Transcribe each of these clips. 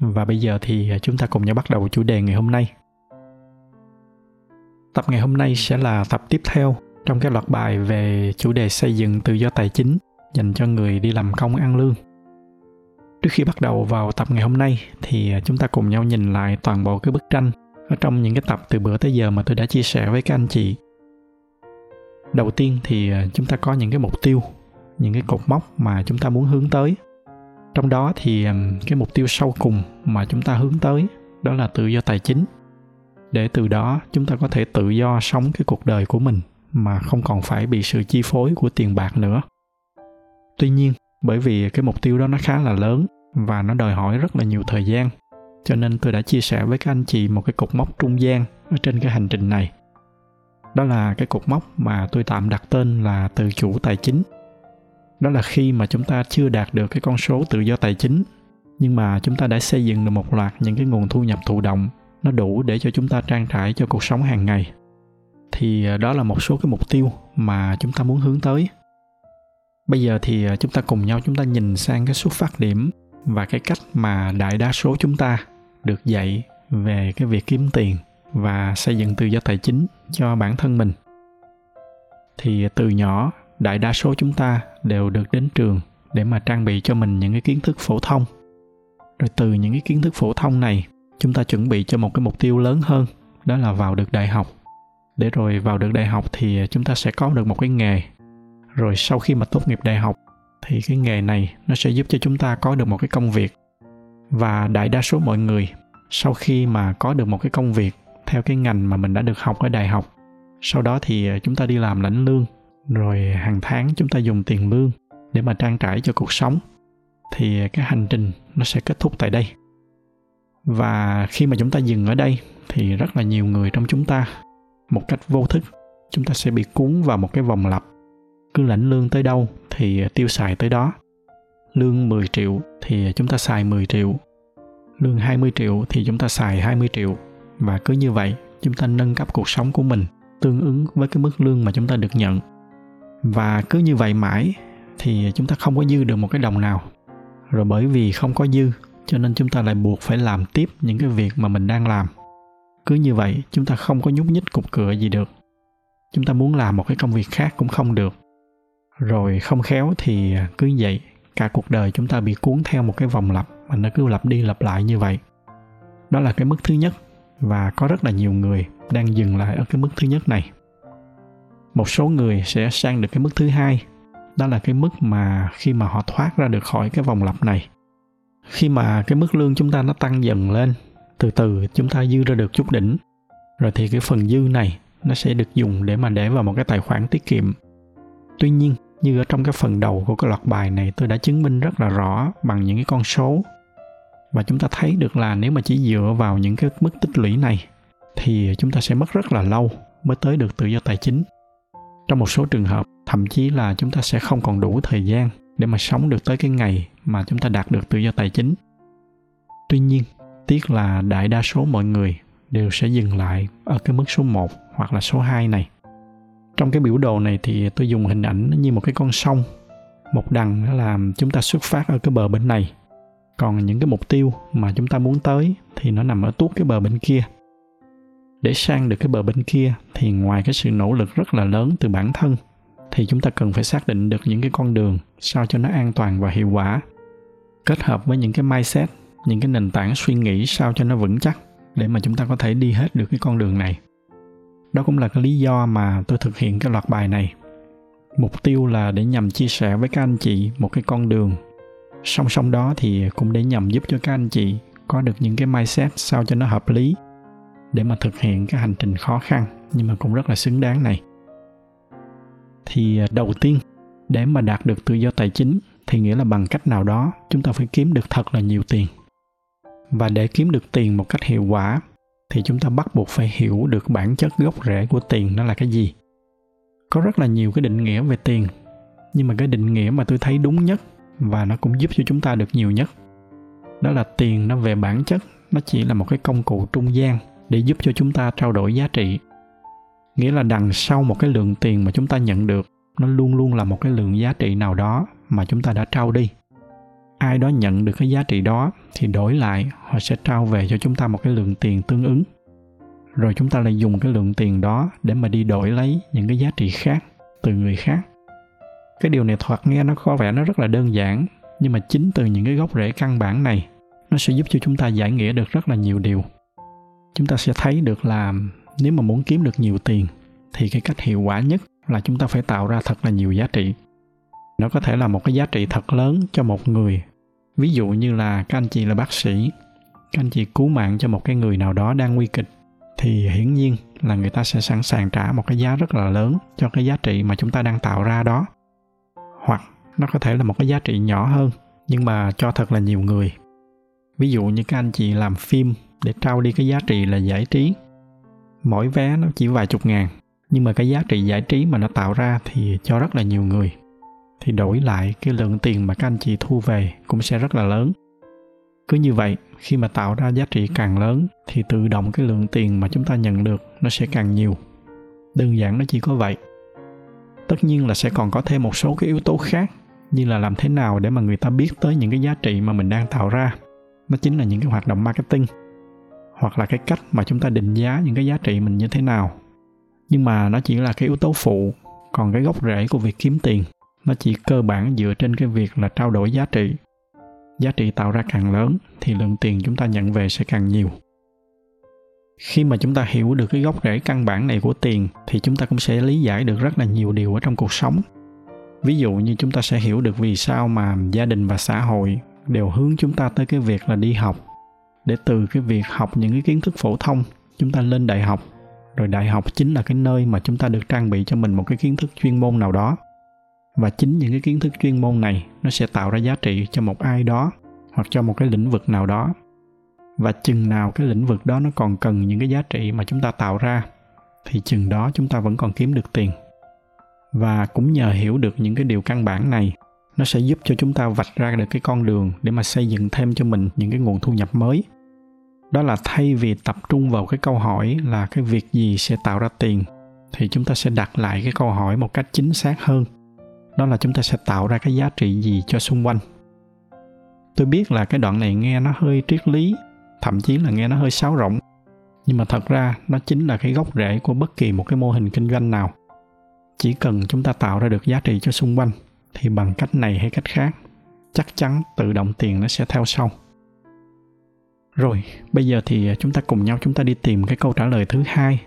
và bây giờ thì à, chúng ta cùng nhau bắt đầu chủ đề ngày hôm nay. Tập ngày hôm nay sẽ là tập tiếp theo trong cái loạt bài về chủ đề xây dựng tự do tài chính dành cho người đi làm công ăn lương. Trước khi bắt đầu vào tập ngày hôm nay thì à, chúng ta cùng nhau nhìn lại toàn bộ cái bức tranh ở trong những cái tập từ bữa tới giờ mà tôi đã chia sẻ với các anh chị. Đầu tiên thì à, chúng ta có những cái mục tiêu, những cái cột mốc mà chúng ta muốn hướng tới trong đó thì cái mục tiêu sâu cùng mà chúng ta hướng tới đó là tự do tài chính. Để từ đó chúng ta có thể tự do sống cái cuộc đời của mình mà không còn phải bị sự chi phối của tiền bạc nữa. Tuy nhiên, bởi vì cái mục tiêu đó nó khá là lớn và nó đòi hỏi rất là nhiều thời gian, cho nên tôi đã chia sẻ với các anh chị một cái cột mốc trung gian ở trên cái hành trình này. Đó là cái cột mốc mà tôi tạm đặt tên là tự chủ tài chính đó là khi mà chúng ta chưa đạt được cái con số tự do tài chính, nhưng mà chúng ta đã xây dựng được một loạt những cái nguồn thu nhập thụ động, nó đủ để cho chúng ta trang trải cho cuộc sống hàng ngày. Thì ờ, đó là một số cái mục tiêu mà chúng ta muốn hướng tới. Bây giờ thì ờ, chúng ta cùng nhau chúng ta nhìn sang cái xuất phát điểm và cái cách mà đại đa số chúng ta được dạy về cái việc kiếm tiền và xây dựng tự do tài chính cho bản thân mình. Thì từ nhỏ, đại đa số chúng ta đều được đến trường để mà trang bị cho mình những cái kiến thức phổ thông. Rồi từ những cái kiến thức phổ thông này, chúng ta chuẩn bị cho một cái mục tiêu lớn hơn, đó là vào được đại học. Để rồi vào được đại học thì chúng ta sẽ có được một cái nghề. Rồi sau khi mà tốt nghiệp đại học thì cái nghề này nó sẽ giúp cho chúng ta có được một cái công việc. Và đại đa số mọi người sau khi mà có được một cái công việc theo cái ngành mà mình đã được học ở đại học, sau đó thì ờ, chúng ta đi làm lãnh lương rồi hàng tháng chúng ta dùng tiền lương để mà trang trải cho cuộc sống, thì cái hành trình nó sẽ kết thúc tại đây. Và khi mà chúng ta dừng ở đây, thì rất là nhiều người trong chúng ta, một cách vô thức, chúng ta sẽ bị cuốn vào một cái vòng lặp. Cứ lãnh lương tới đâu thì tiêu xài tới đó. Lương 10 triệu thì chúng ta xài 10 triệu. Lương 20 triệu thì chúng ta xài 20 triệu. Và cứ như vậy, chúng ta nâng cấp cuộc sống của mình tương ứng với cái mức lương mà chúng ta được nhận và cứ như vậy mãi thì chúng ta không có dư được một cái đồng nào. Rồi bởi vì không có dư, cho nên chúng ta lại buộc phải làm tiếp những cái việc mà mình đang làm. Cứ như vậy, chúng ta không có nhúc nhích cục cửa gì được. Chúng ta muốn làm một cái công việc khác cũng không được. Rồi không khéo thì cứ vậy, cả cuộc đời chúng ta bị cuốn theo một cái vòng lặp mà nó cứ lặp đi lặp lại như vậy. Đó là cái mức thứ nhất và có rất là nhiều người đang dừng lại ở cái mức thứ nhất này một số người sẽ sang được cái mức thứ hai. Đó là cái mức mà khi mà họ thoát ra được khỏi cái vòng lặp này. Khi mà cái mức lương chúng ta nó tăng dần lên, từ từ chúng ta dư ra được chút đỉnh. Rồi thì cái phần dư này nó sẽ được dùng để mà để vào một cái tài khoản tiết kiệm. Tuy nhiên, như ở trong cái phần đầu của cái loạt bài này, tôi đã chứng minh rất là rõ bằng những cái con số. Và chúng ta thấy được là nếu mà chỉ dựa vào những cái mức tích lũy này, thì chúng ta sẽ mất rất là lâu mới tới được tự do tài chính trong một số trường hợp, thậm chí là chúng ta sẽ không còn đủ thời gian để mà sống được tới cái ngày mà chúng ta đạt được tự do tài chính tuy nhiên, tiếc là đại đa số mọi người đều sẽ dừng lại ở cái mức số 1 hoặc là số 2 này. Trong cái biểu đồ này thì tôi dùng hình ảnh như một cái con sông. Một đằng là chúng ta xuất phát ở cái bờ bên này. Còn những cái mục tiêu mà chúng ta muốn tới thì nó nằm ở tuốt cái bờ bên kia để sang được cái bờ bên kia, thì ngoài cái sự nỗ lực rất là lớn từ bản thân, thì chúng ta cần phải xác định được những cái con đường sao cho nó an toàn và hiệu quả. Kết hợp với những cái mindset, những cái nền tảng suy nghĩ sao cho nó vững chắc để mà chúng ta có thể đi hết được cái con đường này. Đó cũng là cái lý do mà tôi thực hiện cái loạt bài này. Mục tiêu là để nhằm chia sẻ với các anh chị một cái con đường. Song song đó thì cũng để nhằm giúp cho các anh chị có được những cái mindset sao cho nó hợp lý để mà thực hiện cái hành trình khó khăn, nhưng mà cũng rất là xứng đáng này. Thì à, đầu tiên, để mà đạt được tự do tài chính thì nghĩa là bằng cách nào đó chúng ta phải kiếm được thật là nhiều tiền. Và để kiếm được tiền một cách hiệu quả thì chúng ta bắt buộc phải hiểu được bản chất gốc rễ của tiền nó là cái gì. Có rất là nhiều cái định nghĩa về tiền, nhưng mà cái định nghĩa mà tôi thấy đúng nhất và nó cũng giúp cho chúng ta được nhiều nhất, đó là tiền nó về bản chất nó chỉ là một cái công cụ trung gian để giúp cho chúng ta trao đổi giá trị. Nghĩa là đằng sau một cái lượng tiền mà chúng ta nhận được, nó luôn luôn là một cái lượng giá trị nào đó mà chúng ta đã trao đi. Ai đó nhận được cái giá trị đó thì đổi lại, họ sẽ trao về cho chúng ta một cái lượng tiền tương ứng. Rồi chúng ta lại dùng cái lượng tiền đó để mà đi đổi lấy những cái giá trị khác từ người khác. Cái điều này thoạt nghe nó có vẻ nó rất là đơn giản, nhưng mà chính từ những cái gốc rễ căn bản này, nó sẽ giúp cho chúng ta giải nghĩa được rất là nhiều điều chúng ta sẽ thấy được là nếu mà muốn kiếm được nhiều tiền thì cái cách hiệu quả nhất là chúng ta phải tạo ra thật là nhiều giá trị. Nó có thể là một cái giá trị thật lớn cho một người. Ví dụ như là các anh chị là bác sĩ, các anh chị cứu mạng cho một cái người nào đó đang nguy kịch thì hiển nhiên là người ta sẽ sẵn sàng trả một cái giá rất là lớn cho cái giá trị mà chúng ta đang tạo ra đó. Hoặc nó có thể là một cái giá trị nhỏ hơn nhưng mà cho thật là nhiều người. Ví dụ như các anh chị làm phim để trao đi cái giá trị là giải trí. Mỗi vé nó chỉ vài chục ngàn, nhưng mà cái giá trị giải trí mà nó tạo ra thì cho rất là nhiều người. Thì đổi lại cái lượng tiền mà các anh chị thu về cũng sẽ rất là lớn. Cứ như vậy, khi mà tạo ra giá trị càng lớn, thì tự động cái lượng tiền mà chúng ta nhận được nó sẽ càng nhiều. Đơn giản nó chỉ có vậy. Tất nhiên là sẽ còn có thêm một số cái yếu tố khác, như là làm thế nào để mà người ta biết tới những cái giá trị mà mình đang tạo ra. Nó chính là những cái hoạt động marketing hoặc là cái cách mà chúng ta định giá những cái giá trị mình như thế nào. Nhưng mà nó chỉ là cái yếu tố phụ, còn cái gốc rễ của việc kiếm tiền, nó chỉ cơ bản dựa trên cái việc là trao đổi giá trị. Giá trị tạo ra càng lớn thì lượng tiền chúng ta nhận về sẽ càng nhiều. Khi mà chúng ta hiểu được cái gốc rễ căn bản này của tiền thì chúng ta cũng sẽ lý giải được rất là nhiều điều ở trong cuộc sống. Ví dụ như chúng ta sẽ hiểu được vì sao mà gia đình và xã hội đều hướng chúng ta tới cái việc là đi học để từ cái việc học những cái kiến thức phổ thông, chúng ta lên đại học. Rồi đại học chính là cái nơi mà chúng ta được trang bị cho mình một cái kiến thức chuyên môn nào đó. Và chính những cái kiến thức chuyên môn này, nó sẽ tạo ra giá trị cho một ai đó, hoặc cho một cái lĩnh vực nào đó. Và chừng nào cái lĩnh vực đó nó còn cần những cái giá trị mà chúng ta tạo ra, thì chừng đó chúng ta vẫn còn kiếm được tiền. Và cũng nhờ hiểu được những cái điều căn bản này nó sẽ giúp cho chúng ta vạch ra được cái con đường để mà xây dựng thêm cho mình những cái nguồn thu nhập mới. Đó là thay vì tập trung vào cái câu hỏi là cái việc gì sẽ tạo ra tiền, thì chúng ta sẽ đặt lại cái câu hỏi một cách chính xác hơn. Đó là chúng ta sẽ tạo ra cái giá trị gì cho xung quanh. Tôi biết là cái đoạn này nghe nó hơi triết lý, thậm chí là nghe nó hơi sáo rỗng, nhưng mà thật ra nó chính là cái gốc rễ của bất kỳ một cái mô hình kinh doanh nào. Chỉ cần chúng ta tạo ra được giá trị cho xung quanh thì bằng cách này hay cách khác, chắc chắn tự động tiền nó sẽ theo sau. Rồi, bây giờ thì à, chúng ta cùng nhau chúng ta đi tìm cái câu trả lời thứ hai.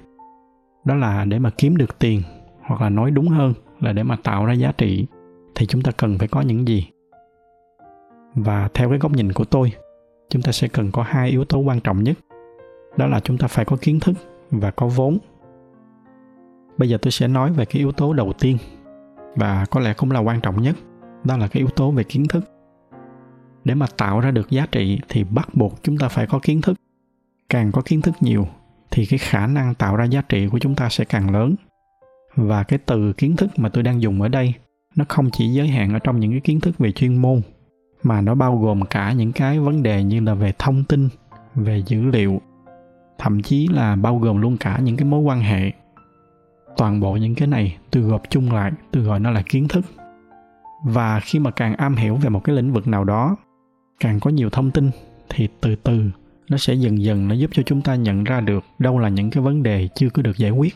Đó là để mà kiếm được tiền, hoặc là nói đúng hơn là để mà tạo ra giá trị, thì chúng ta cần phải có những gì? Và theo cái góc nhìn của tôi, chúng ta sẽ cần có hai yếu tố quan trọng nhất. Đó là chúng ta phải có kiến thức và có vốn. Bây giờ tôi sẽ nói về cái yếu tố đầu tiên và có lẽ cũng là quan trọng nhất, đó là cái yếu tố về kiến thức. Để mà tạo ra được giá trị thì bắt buộc chúng ta phải có kiến thức. Càng có kiến thức nhiều thì cái khả năng tạo ra giá trị của chúng ta sẽ càng lớn. Và cái từ kiến thức mà tôi đang dùng ở đây, nó không chỉ giới hạn ở trong những cái kiến thức về chuyên môn, mà nó bao gồm cả những cái vấn đề như là về thông tin, về dữ liệu, thậm chí là bao gồm luôn cả những cái mối quan hệ toàn bộ những cái này tôi gộp chung lại tôi gọi nó là kiến thức. Và khi mà càng am hiểu về một cái lĩnh vực nào đó, càng có nhiều thông tin, thì từ từ nó sẽ dần dần nó giúp cho chúng ta nhận ra được đâu là những cái vấn đề chưa có được giải quyết,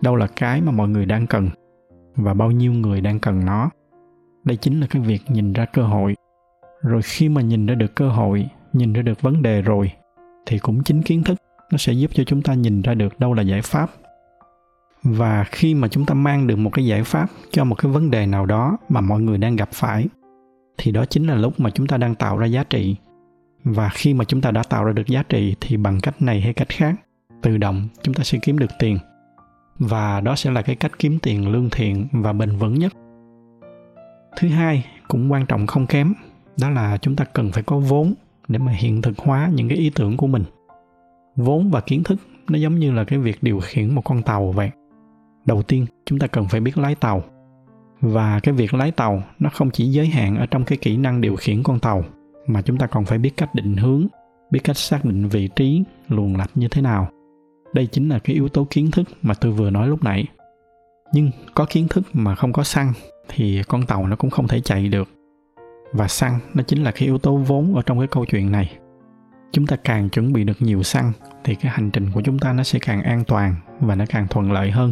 đâu là cái mà mọi người đang cần và bao nhiêu người đang cần nó. Đây chính là cái việc nhìn ra cơ hội. Rồi khi mà nhìn ra được cơ hội, nhìn ra được vấn đề rồi, thì cũng chính kiến thức nó sẽ giúp cho chúng ta nhìn ra được đâu là giải pháp và khi mà chúng ta mang được một cái giải pháp cho một cái vấn đề nào đó mà mọi người đang gặp phải, thì đó chính là lúc mà chúng ta đang tạo ra giá trị. Và khi mà chúng ta đã tạo ra được giá trị, thì bằng cách này hay cách khác, tự động chúng ta sẽ kiếm được tiền. Và đó sẽ là cái cách kiếm tiền lương thiện và bền vững nhất. Thứ hai, cũng quan trọng không kém, đó là chúng ta cần phải có vốn để mà hiện thực hóa những cái ý tưởng của mình. Vốn và kiến thức nó giống như là cái việc điều khiển một con tàu vậy đầu tiên, chúng ta cần phải biết lái tàu. Và cái việc lái tàu nó không chỉ giới hạn ở trong cái kỹ năng điều khiển con tàu, mà chúng ta còn phải biết cách định hướng, biết cách xác định vị trí, luồng lạch như thế nào. Đây chính là cái yếu tố kiến thức mà tôi vừa nói lúc nãy. Nhưng có kiến thức mà không có xăng thì con tàu nó cũng không thể chạy được. Và xăng nó chính là cái yếu tố vốn ở trong cái câu chuyện này. Chúng ta càng chuẩn bị được nhiều xăng thì cái hành trình của chúng ta nó sẽ càng an toàn và nó càng thuận lợi hơn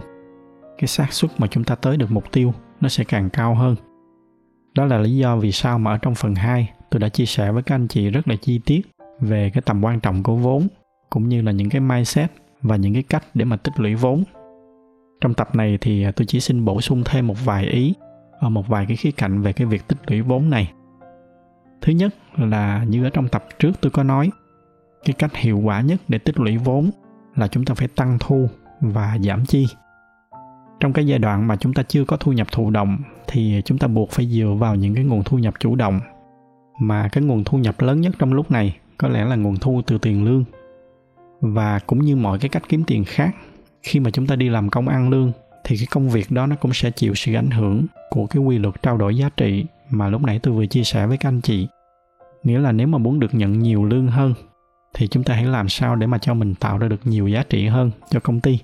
cái xác suất mà chúng ta tới được mục tiêu nó sẽ càng cao hơn. Đó là lý do vì sao mà ở trong phần 2 tôi đã chia sẻ với các anh chị rất là chi tiết về cái tầm quan trọng của vốn, cũng như là những cái mindset và những cái cách để mà tích lũy vốn. Trong tập này thì tôi chỉ xin bổ sung thêm một vài ý ở một vài cái khía cạnh về cái việc tích lũy vốn này. Thứ nhất là như ở trong tập trước tôi có nói, cái cách hiệu quả nhất để tích lũy vốn là chúng ta phải tăng thu và giảm chi trong cái giai đoạn mà chúng ta chưa có thu nhập thụ động thì chúng ta buộc phải dựa vào những cái nguồn thu nhập chủ động. Mà cái nguồn thu nhập lớn nhất trong lúc này có lẽ là nguồn thu từ tiền lương. Và cũng như mọi cái cách kiếm tiền khác, khi mà chúng ta đi làm công ăn lương thì cái công việc đó nó cũng sẽ chịu sự ảnh hưởng của cái quy luật trao đổi giá trị mà lúc nãy tôi vừa chia sẻ với các anh chị. Nghĩa là nếu mà muốn được nhận nhiều lương hơn thì chúng ta hãy làm sao để mà cho mình tạo ra được nhiều giá trị hơn cho công ty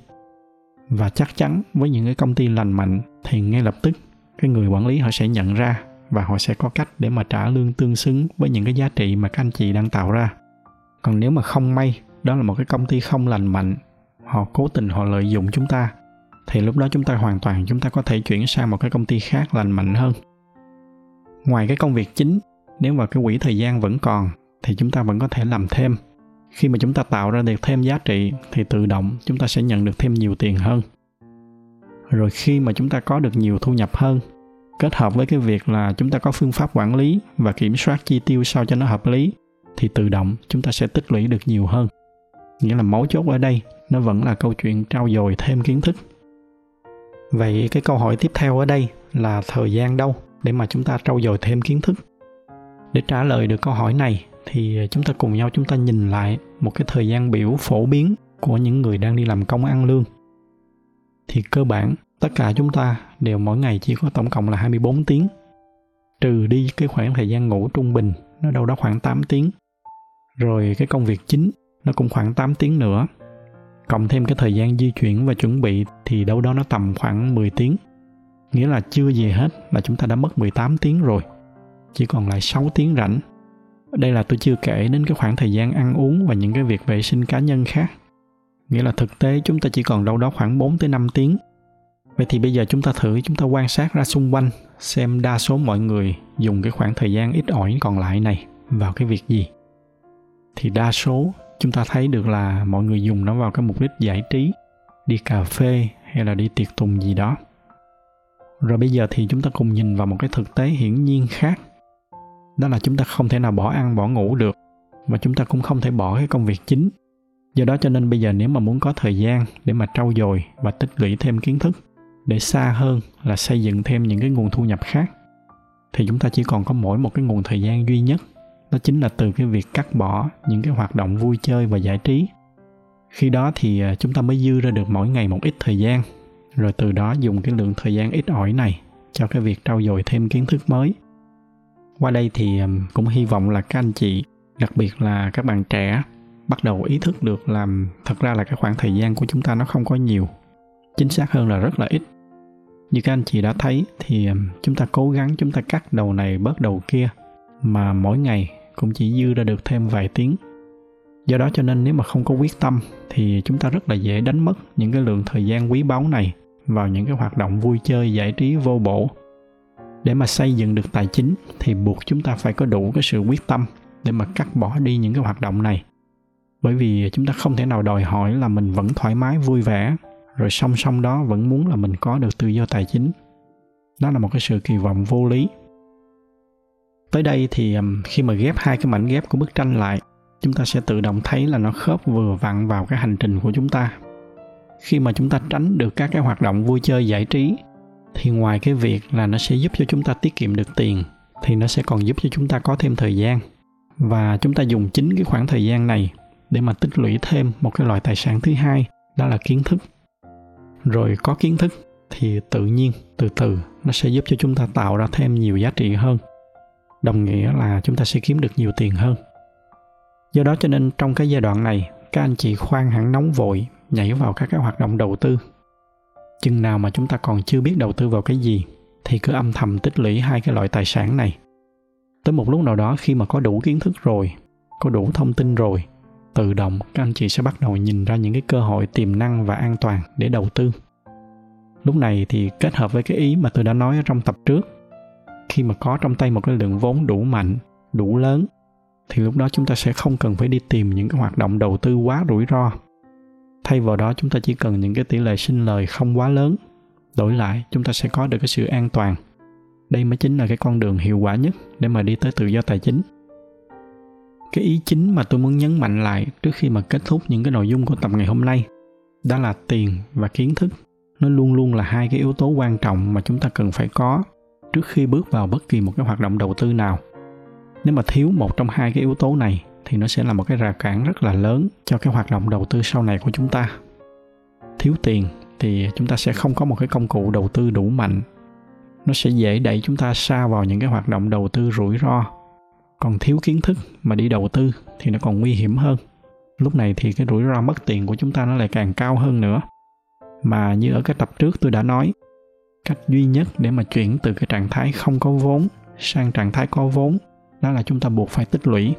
và chắc chắn với những cái công ty lành mạnh thì ngay lập tức cái người quản lý họ sẽ nhận ra và họ sẽ có cách để mà trả lương tương xứng với những cái giá trị mà các anh chị đang tạo ra. Còn nếu mà không may đó là một cái công ty không lành mạnh, họ cố tình họ lợi dụng chúng ta, thì lúc đó chúng ta hoàn toàn chúng ta có thể chuyển sang một cái công ty khác lành mạnh hơn. Ngoài cái công việc chính, nếu mà cái quỹ thời gian vẫn còn thì chúng ta vẫn có thể làm thêm khi mà chúng ta tạo ra được thêm giá trị thì tự động chúng ta sẽ nhận được thêm nhiều tiền hơn. Rồi khi mà chúng ta có được nhiều thu nhập hơn, kết hợp với cái việc là chúng ta có phương pháp quản lý và kiểm soát chi tiêu sao cho nó hợp lý, thì tự động chúng ta sẽ tích lũy được nhiều hơn. Nghĩa là mấu chốt ở đây, nó vẫn là câu chuyện trau dồi thêm kiến thức. Vậy cái câu hỏi tiếp theo ở đây là thời gian đâu để mà chúng ta trau dồi thêm kiến thức? Để trả lời được câu hỏi này thì chúng ta cùng nhau chúng ta nhìn lại một cái thời gian biểu phổ biến của những người đang đi làm công ăn lương. Thì cơ bản, tất cả chúng ta đều mỗi ngày chỉ có tổng cộng là 24 tiếng. Trừ đi cái khoảng thời gian ngủ trung bình, nó đâu đó khoảng 8 tiếng. Rồi cái công việc chính, nó cũng khoảng 8 tiếng nữa. Cộng thêm cái thời gian di chuyển và chuẩn bị thì đâu đó nó tầm khoảng 10 tiếng. Nghĩa là chưa gì hết là chúng ta đã mất 18 tiếng rồi. Chỉ còn lại 6 tiếng rảnh đây là tôi chưa kể đến cái khoảng thời gian ăn uống và những cái việc vệ sinh cá nhân khác. Nghĩa là thực tế chúng ta chỉ còn đâu đó khoảng 4 tới 5 tiếng. Vậy thì bây giờ chúng ta thử, chúng ta quan sát ra xung quanh, xem đa số mọi người dùng cái khoảng thời gian ít ỏi còn lại này vào cái việc gì. Thì đa số chúng ta thấy được là mọi người dùng nó vào cái mục đích giải trí, đi cà phê hay là đi tiệc tùng gì đó. Rồi bây giờ thì chúng ta cùng nhìn vào một cái thực tế hiển nhiên khác đó là chúng ta không thể nào bỏ ăn, bỏ ngủ được. Và chúng ta cũng không thể bỏ cái công việc chính. Do đó cho nên bây giờ nếu mà muốn có thời gian để mà trau dồi và tích lũy thêm kiến thức để xa hơn là xây dựng thêm những cái nguồn thu nhập khác, thì chúng ta chỉ còn có mỗi một cái nguồn thời gian duy nhất. Đó chính là từ cái việc cắt bỏ những cái hoạt động vui chơi và giải trí. Khi đó thì à, chúng ta mới dư ra được mỗi ngày một ít thời gian. Rồi từ đó dùng cái lượng thời gian ít ỏi này cho cái việc trau dồi thêm kiến thức mới qua đây thì cũng hy vọng là các anh chị, đặc biệt là các bạn trẻ, bắt đầu ý thức được làm thật ra là cái khoảng thời gian của chúng ta nó không có nhiều. Chính xác hơn là rất là ít. Như các anh chị đã thấy thì chúng ta cố gắng chúng ta cắt đầu này bớt đầu kia, mà mỗi ngày cũng chỉ dư ra được thêm vài tiếng. Do đó cho nên nếu mà không có quyết tâm thì chúng ta rất là dễ đánh mất những cái lượng thời gian quý báu này vào những cái hoạt động vui chơi giải trí vô bổ để mà xây dựng được tài chính thì buộc chúng ta phải có đủ cái sự quyết tâm để mà cắt bỏ đi những cái hoạt động này. Bởi vì chúng ta không thể nào đòi hỏi là mình vẫn thoải mái, vui vẻ, rồi song song đó vẫn muốn là mình có được tự do tài chính. Đó là một cái sự kỳ vọng vô lý. Tới đây thì khi mà ghép hai cái mảnh ghép của bức tranh lại, chúng ta sẽ tự động thấy là nó khớp vừa vặn vào cái hành trình của chúng ta. Khi mà chúng ta tránh được các cái hoạt động vui chơi giải trí thì ngoài cái việc là nó sẽ giúp cho chúng ta tiết kiệm được tiền, thì nó sẽ còn giúp cho chúng ta có thêm thời gian. Và chúng ta dùng chính cái khoảng thời gian này để mà tích lũy thêm một cái loại tài sản thứ hai, đó là kiến thức. Rồi có kiến thức thì tự nhiên, từ từ, nó sẽ giúp cho chúng ta tạo ra thêm nhiều giá trị hơn. Đồng nghĩa là chúng ta sẽ kiếm được nhiều tiền hơn. Do đó cho nên trong cái giai đoạn này, các anh chị khoan hẳn nóng vội nhảy vào các cái hoạt động đầu tư chừng nào mà chúng ta còn chưa biết đầu tư vào cái gì, thì cứ âm thầm tích lũy hai cái loại tài sản này. Tới một lúc nào đó khi mà có đủ kiến thức rồi, có đủ thông tin rồi, tự động các anh chị sẽ bắt đầu nhìn ra những cái cơ hội tiềm năng và an toàn để đầu tư. Lúc này thì kết hợp với cái ý mà tôi đã nói ở trong tập trước, khi mà có trong tay một cái lượng vốn đủ mạnh, đủ lớn, thì lúc đó chúng ta sẽ không cần phải đi tìm những cái hoạt động đầu tư quá rủi ro thay vào đó, chúng ta chỉ cần những cái tỷ lệ sinh lời không quá lớn, đổi lại, chúng ta sẽ có được cái sự an toàn. Đây mới chính là cái con đường hiệu quả nhất để mà đi tới tự do tài chính. Cái ý chính mà tôi muốn nhấn mạnh lại trước khi mà kết thúc những cái nội dung của tập ngày hôm nay, đó là tiền và kiến thức. Nó luôn luôn là hai cái yếu tố quan trọng mà chúng ta cần phải có trước khi bước vào bất kỳ một cái hoạt động đầu tư nào. Nếu mà thiếu một trong hai cái yếu tố này thì nó sẽ là một cái rào cản rất là lớn cho cái hoạt động đầu tư sau này của chúng ta. Thiếu tiền thì chúng ta sẽ không có một cái công cụ đầu tư đủ mạnh. Nó sẽ dễ đẩy chúng ta xa vào những cái hoạt động đầu tư rủi ro. Còn thiếu kiến thức mà đi đầu tư thì nó còn nguy hiểm hơn. Lúc này thì cái rủi ro mất tiền của chúng ta nó lại càng cao hơn nữa. Mà như ở cái tập trước tôi đã nói, cách duy nhất để mà chuyển từ cái trạng thái không có vốn sang trạng thái có vốn đó là chúng ta buộc phải tích lũy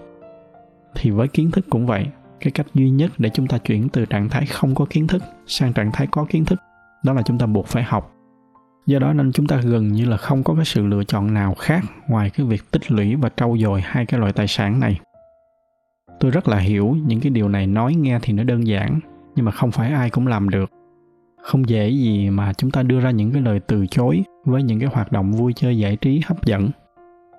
thì với kiến thức cũng vậy, cái cách duy nhất để chúng ta chuyển từ trạng thái không có kiến thức sang trạng thái có kiến thức, đó là chúng ta buộc phải học. Do đó nên chúng ta gần như là không có cái sự lựa chọn nào khác ngoài cái việc tích lũy và trau dồi hai cái loại tài sản này. Tôi rất là hiểu những cái điều này nói nghe thì nó đơn giản, nhưng mà không phải ai cũng làm được. Không dễ gì mà chúng ta đưa ra những cái lời từ chối với những cái hoạt động vui chơi giải trí hấp dẫn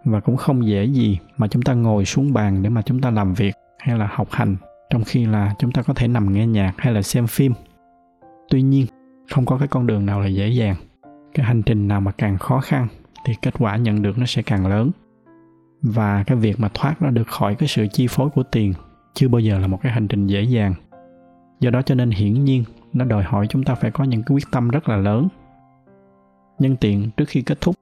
và cũng không dễ gì mà chúng ta ngồi xuống bàn để mà chúng ta làm việc hay là học hành, trong khi là chúng ta có thể nằm nghe nhạc hay là xem phim. Tuy nhiên, không có cái con đường nào là dễ dàng. Cái hành trình nào mà càng khó khăn thì kết quả nhận được nó sẽ càng lớn. Và cái việc mà thoát ra được khỏi cái sự chi phối của tiền chưa bao giờ là một cái hành trình dễ dàng. Do đó cho nên hiển nhiên, nó đòi hỏi chúng ta phải có những cái quyết tâm rất là lớn. Nhân tiện trước khi kết thúc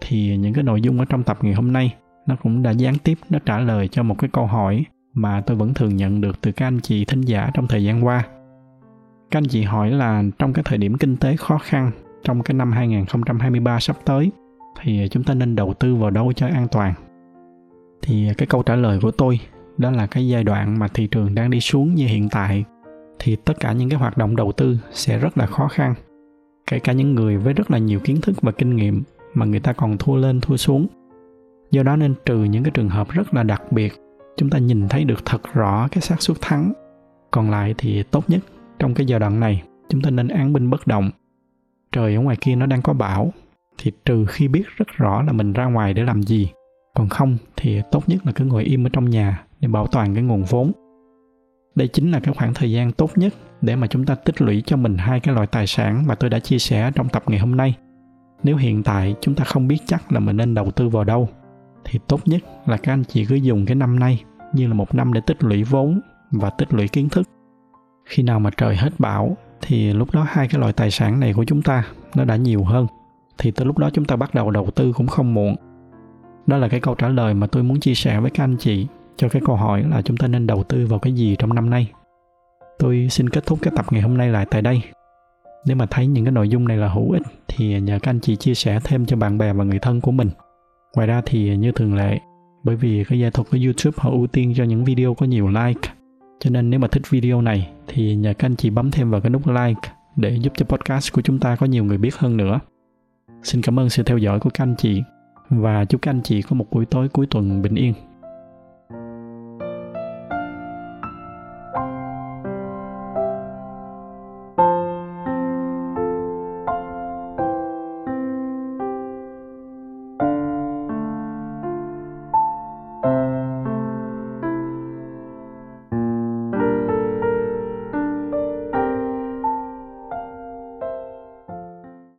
thì những cái nội dung ở trong tập ngày hôm nay, nó cũng đã gián tiếp, nó trả lời cho một cái câu hỏi mà tôi vẫn thường nhận được từ các anh chị thính giả trong thời gian qua. Các anh chị hỏi là trong cái thời điểm kinh tế khó khăn trong cái năm 2023 sắp tới, thì chúng ta nên đầu tư vào đâu cho an toàn? Thì cái câu trả lời của tôi đó là cái giai đoạn mà thị trường đang đi xuống như hiện tại, thì tất cả những cái hoạt động đầu tư sẽ rất là khó khăn kể cả những người với rất là nhiều kiến thức và kinh nghiệm mà người ta còn thua lên thua xuống. Do đó nên trừ những cái trường hợp rất là đặc biệt, chúng ta nhìn thấy được thật rõ cái xác suất thắng. Còn lại thì tốt nhất trong cái giai đoạn này, chúng ta nên án binh bất động. Trời ở ngoài kia nó đang có bão, thì trừ khi biết rất rõ là mình ra ngoài để làm gì. Còn không thì tốt nhất là cứ ngồi im ở trong nhà để bảo toàn cái nguồn vốn. Đây chính là cái khoảng thời gian tốt nhất để mà chúng ta tích lũy cho mình hai cái loại tài sản mà tôi đã chia sẻ trong tập ngày hôm nay nếu hiện tại chúng ta không biết chắc là mình nên đầu tư vào đâu, thì tốt nhất là các anh chị cứ dùng cái năm nay như là một năm để tích lũy vốn và tích lũy kiến thức. Khi nào mà trời hết bão thì lúc đó hai cái loại tài sản này của chúng ta nó đã nhiều hơn, thì tới lúc đó chúng ta bắt đầu đầu tư cũng không muộn. Đó là cái câu trả lời mà tôi muốn chia sẻ với các anh chị cho cái câu hỏi là chúng ta nên đầu tư vào cái gì trong năm nay. Tôi xin kết thúc cái tập ngày hôm nay lại tại đây nếu mà thấy những cái nội dung này là hữu ích thì nhờ các anh chị chia sẻ thêm cho bạn bè và người thân của mình. Ngoài ra thì như thường lệ, bởi vì cái gia thuật của youtube họ ưu tiên cho những video có nhiều like. Cho nên nếu mà thích video này thì nhờ các anh chị bấm thêm vào cái nút like để giúp cho podcast của chúng ta có nhiều người biết hơn nữa. Xin cảm ơn sự theo dõi của các anh chị và chúc các anh chị có một buổi tối cuối tuần bình yên.